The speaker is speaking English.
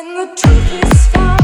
When the truth is found.